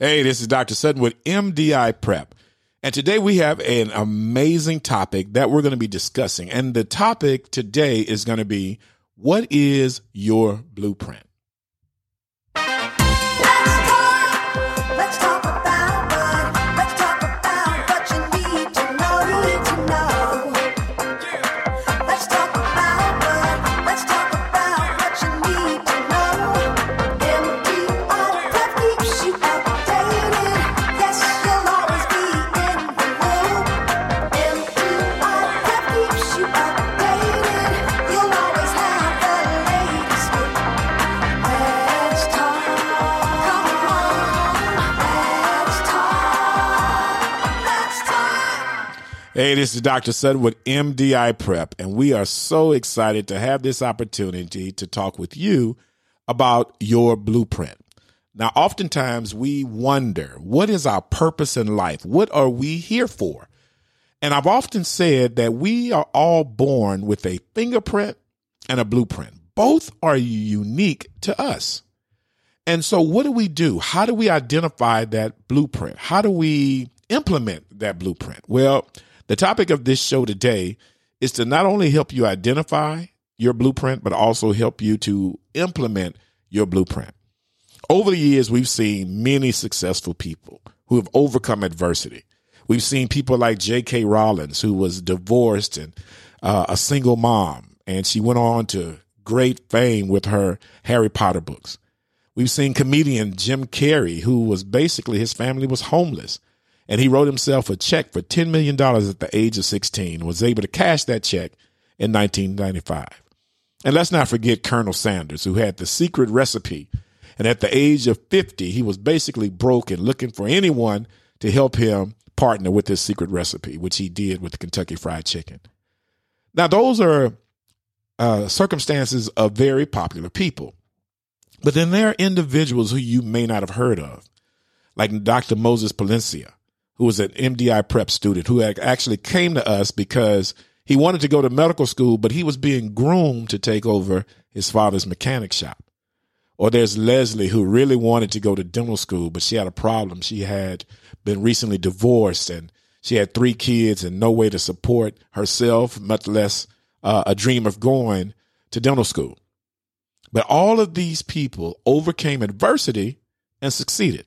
Hey, this is Dr. Sutton with MDI Prep. And today we have an amazing topic that we're going to be discussing. And the topic today is going to be what is your blueprint? Hey, this is Dr. Sutton with MDI Prep, and we are so excited to have this opportunity to talk with you about your blueprint. Now, oftentimes we wonder, what is our purpose in life? What are we here for? And I've often said that we are all born with a fingerprint and a blueprint. Both are unique to us. And so, what do we do? How do we identify that blueprint? How do we implement that blueprint? Well, the topic of this show today is to not only help you identify your blueprint, but also help you to implement your blueprint. Over the years, we've seen many successful people who have overcome adversity. We've seen people like J.K. Rowling, who was divorced and uh, a single mom, and she went on to great fame with her Harry Potter books. We've seen comedian Jim Carrey, who was basically his family was homeless and he wrote himself a check for $10 million at the age of 16 was able to cash that check in 1995. And let's not forget Colonel Sanders, who had the secret recipe. And at the age of 50, he was basically broke and looking for anyone to help him partner with his secret recipe, which he did with the Kentucky Fried Chicken. Now, those are uh, circumstances of very popular people. But then there are individuals who you may not have heard of, like Dr. Moses Palencia, who was an MDI prep student who actually came to us because he wanted to go to medical school, but he was being groomed to take over his father's mechanic shop. Or there's Leslie who really wanted to go to dental school, but she had a problem. She had been recently divorced and she had three kids and no way to support herself, much less uh, a dream of going to dental school. But all of these people overcame adversity and succeeded.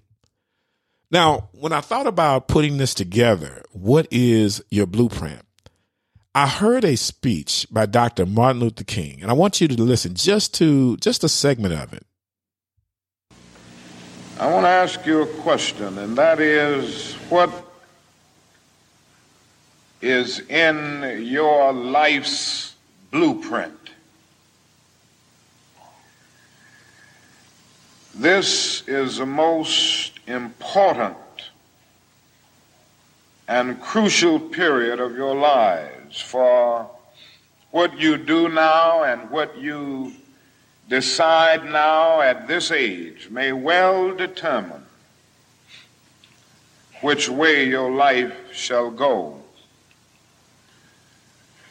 Now, when I thought about putting this together, what is your blueprint? I heard a speech by Dr. Martin Luther King, and I want you to listen just to just a segment of it. I want to ask you a question, and that is what is in your life's blueprint? This is the most important and crucial period of your lives for what you do now and what you decide now at this age may well determine which way your life shall go.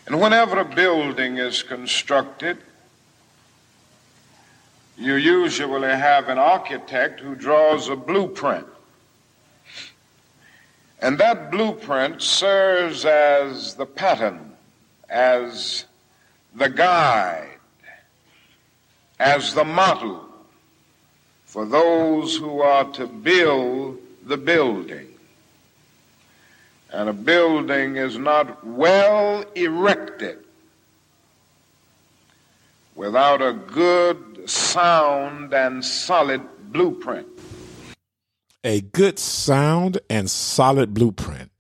And whenever a building is constructed, you usually have an architect who draws a blueprint. And that blueprint serves as the pattern, as the guide, as the model for those who are to build the building. And a building is not well erected without a good, sound, and solid blueprint. A good, sound, and solid blueprint.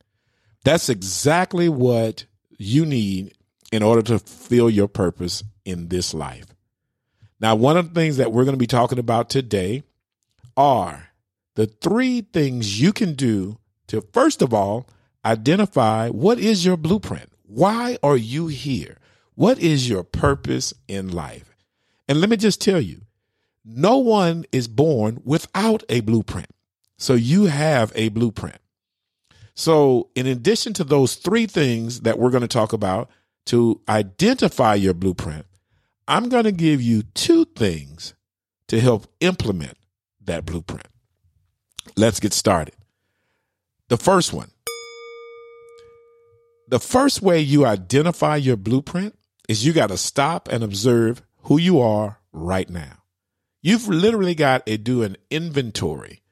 That's exactly what you need in order to fulfill your purpose in this life. Now, one of the things that we're going to be talking about today are the three things you can do to, first of all, identify what is your blueprint? Why are you here? What is your purpose in life? And let me just tell you, no one is born without a blueprint. So you have a blueprint. So, in addition to those three things that we're going to talk about to identify your blueprint, I'm going to give you two things to help implement that blueprint. Let's get started. The first one. The first way you identify your blueprint is you got to stop and observe who you are right now. You've literally got to do an inventory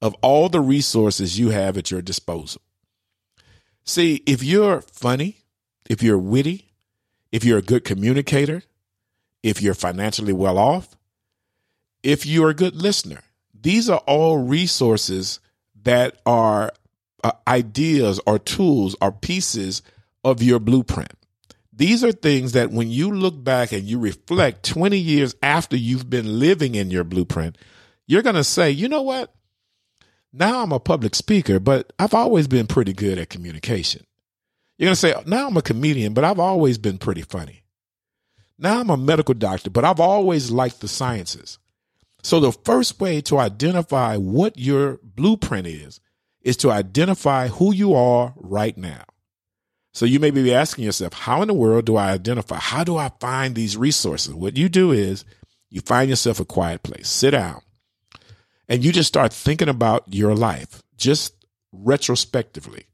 of all the resources you have at your disposal. See, if you're funny, if you're witty, if you're a good communicator, if you're financially well off, if you're a good listener, these are all resources that are uh, ideas or tools or pieces of your blueprint. These are things that when you look back and you reflect 20 years after you've been living in your blueprint, you're going to say, you know what? Now I'm a public speaker, but I've always been pretty good at communication. You're going to say, now I'm a comedian, but I've always been pretty funny. Now I'm a medical doctor, but I've always liked the sciences. So the first way to identify what your blueprint is, is to identify who you are right now. So you may be asking yourself, how in the world do I identify? How do I find these resources? What you do is you find yourself a quiet place, sit down, and you just start thinking about your life, just retrospectively,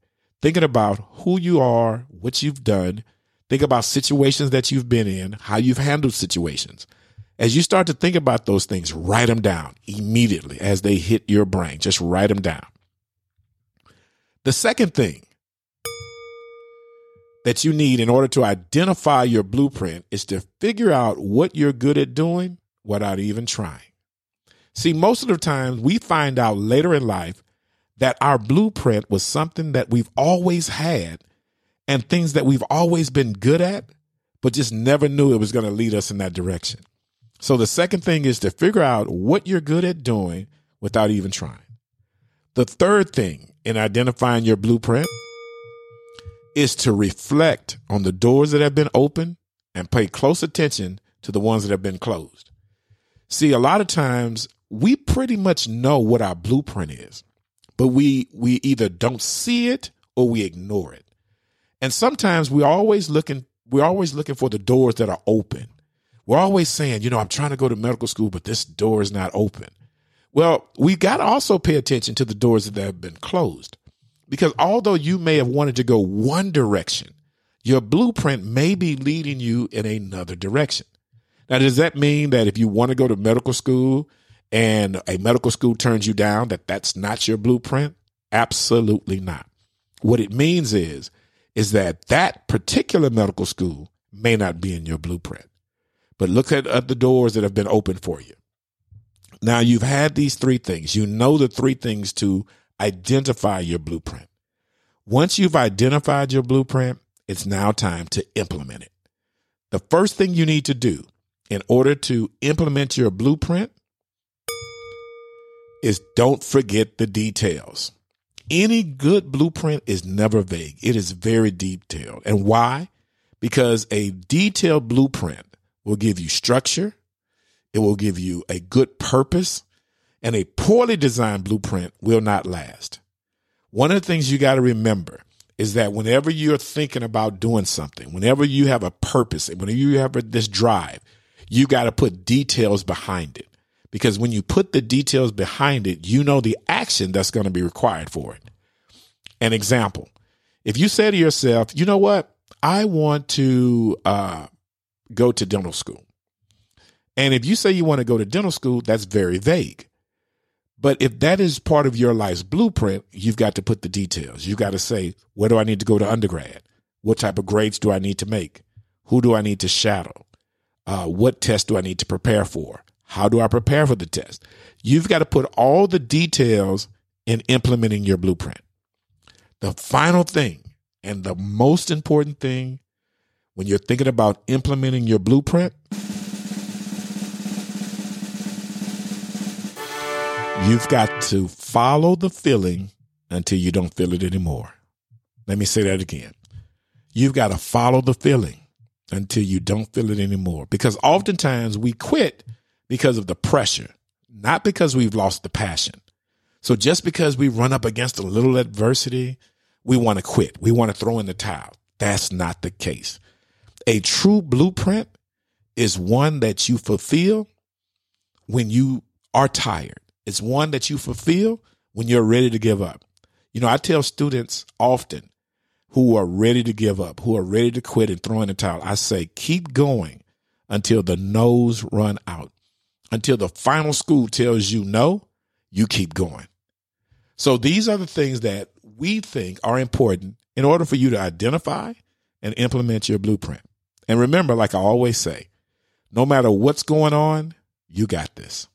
thinking about who you are, what you've done, think about situations that you've been in, how you've handled situations. As you start to think about those things, write them down immediately as they hit your brain. Just write them down. The second thing that you need in order to identify your blueprint is to figure out what you're good at doing without even trying. See, most of the time we find out later in life that our blueprint was something that we've always had and things that we've always been good at, but just never knew it was going to lead us in that direction. So the second thing is to figure out what you're good at doing without even trying. The third thing in identifying your blueprint is to reflect on the doors that have been opened and pay close attention to the ones that have been closed. See, a lot of times we pretty much know what our blueprint is, but we we either don't see it or we ignore it. And sometimes we're always looking we're always looking for the doors that are open. We're always saying, you know, I'm trying to go to medical school, but this door is not open. Well, we got to also pay attention to the doors that have been closed. Because although you may have wanted to go one direction, your blueprint may be leading you in another direction. Now, does that mean that if you want to go to medical school and a medical school turns you down, that that's not your blueprint? Absolutely not. What it means is, is that that particular medical school may not be in your blueprint. But look at, at the doors that have been opened for you. Now you've had these three things. You know the three things to identify your blueprint. Once you've identified your blueprint, it's now time to implement it. The first thing you need to do in order to implement your blueprint is don't forget the details. Any good blueprint is never vague. It is very detailed. And why? Because a detailed blueprint will give you structure. It will give you a good purpose and a poorly designed blueprint will not last. One of the things you got to remember is that whenever you're thinking about doing something, whenever you have a purpose, whenever you have this drive, you got to put details behind it. Because when you put the details behind it, you know the action that's going to be required for it. An example, if you say to yourself, you know what, I want to uh, go to dental school. And if you say you want to go to dental school, that's very vague. But if that is part of your life's blueprint, you've got to put the details. You've got to say, where do I need to go to undergrad? What type of grades do I need to make? Who do I need to shadow? Uh, what test do I need to prepare for? How do I prepare for the test? You've got to put all the details in implementing your blueprint. The final thing and the most important thing when you're thinking about implementing your blueprint You've got to follow the feeling until you don't feel it anymore. Let me say that again. You've got to follow the feeling until you don't feel it anymore. Because oftentimes we quit because of the pressure, not because we've lost the passion. So just because we run up against a little adversity, we want to quit. We want to throw in the towel. That's not the case. A true blueprint is one that you fulfill when you are tired it's one that you fulfill when you're ready to give up. You know, I tell students often who are ready to give up, who are ready to quit and throw in the towel, I say, keep going until the no's run out. Until the final school tells you no, you keep going. So these are the things that we think are important in order for you to identify and implement your blueprint. And remember, like I always say, no matter what's going on, you got this.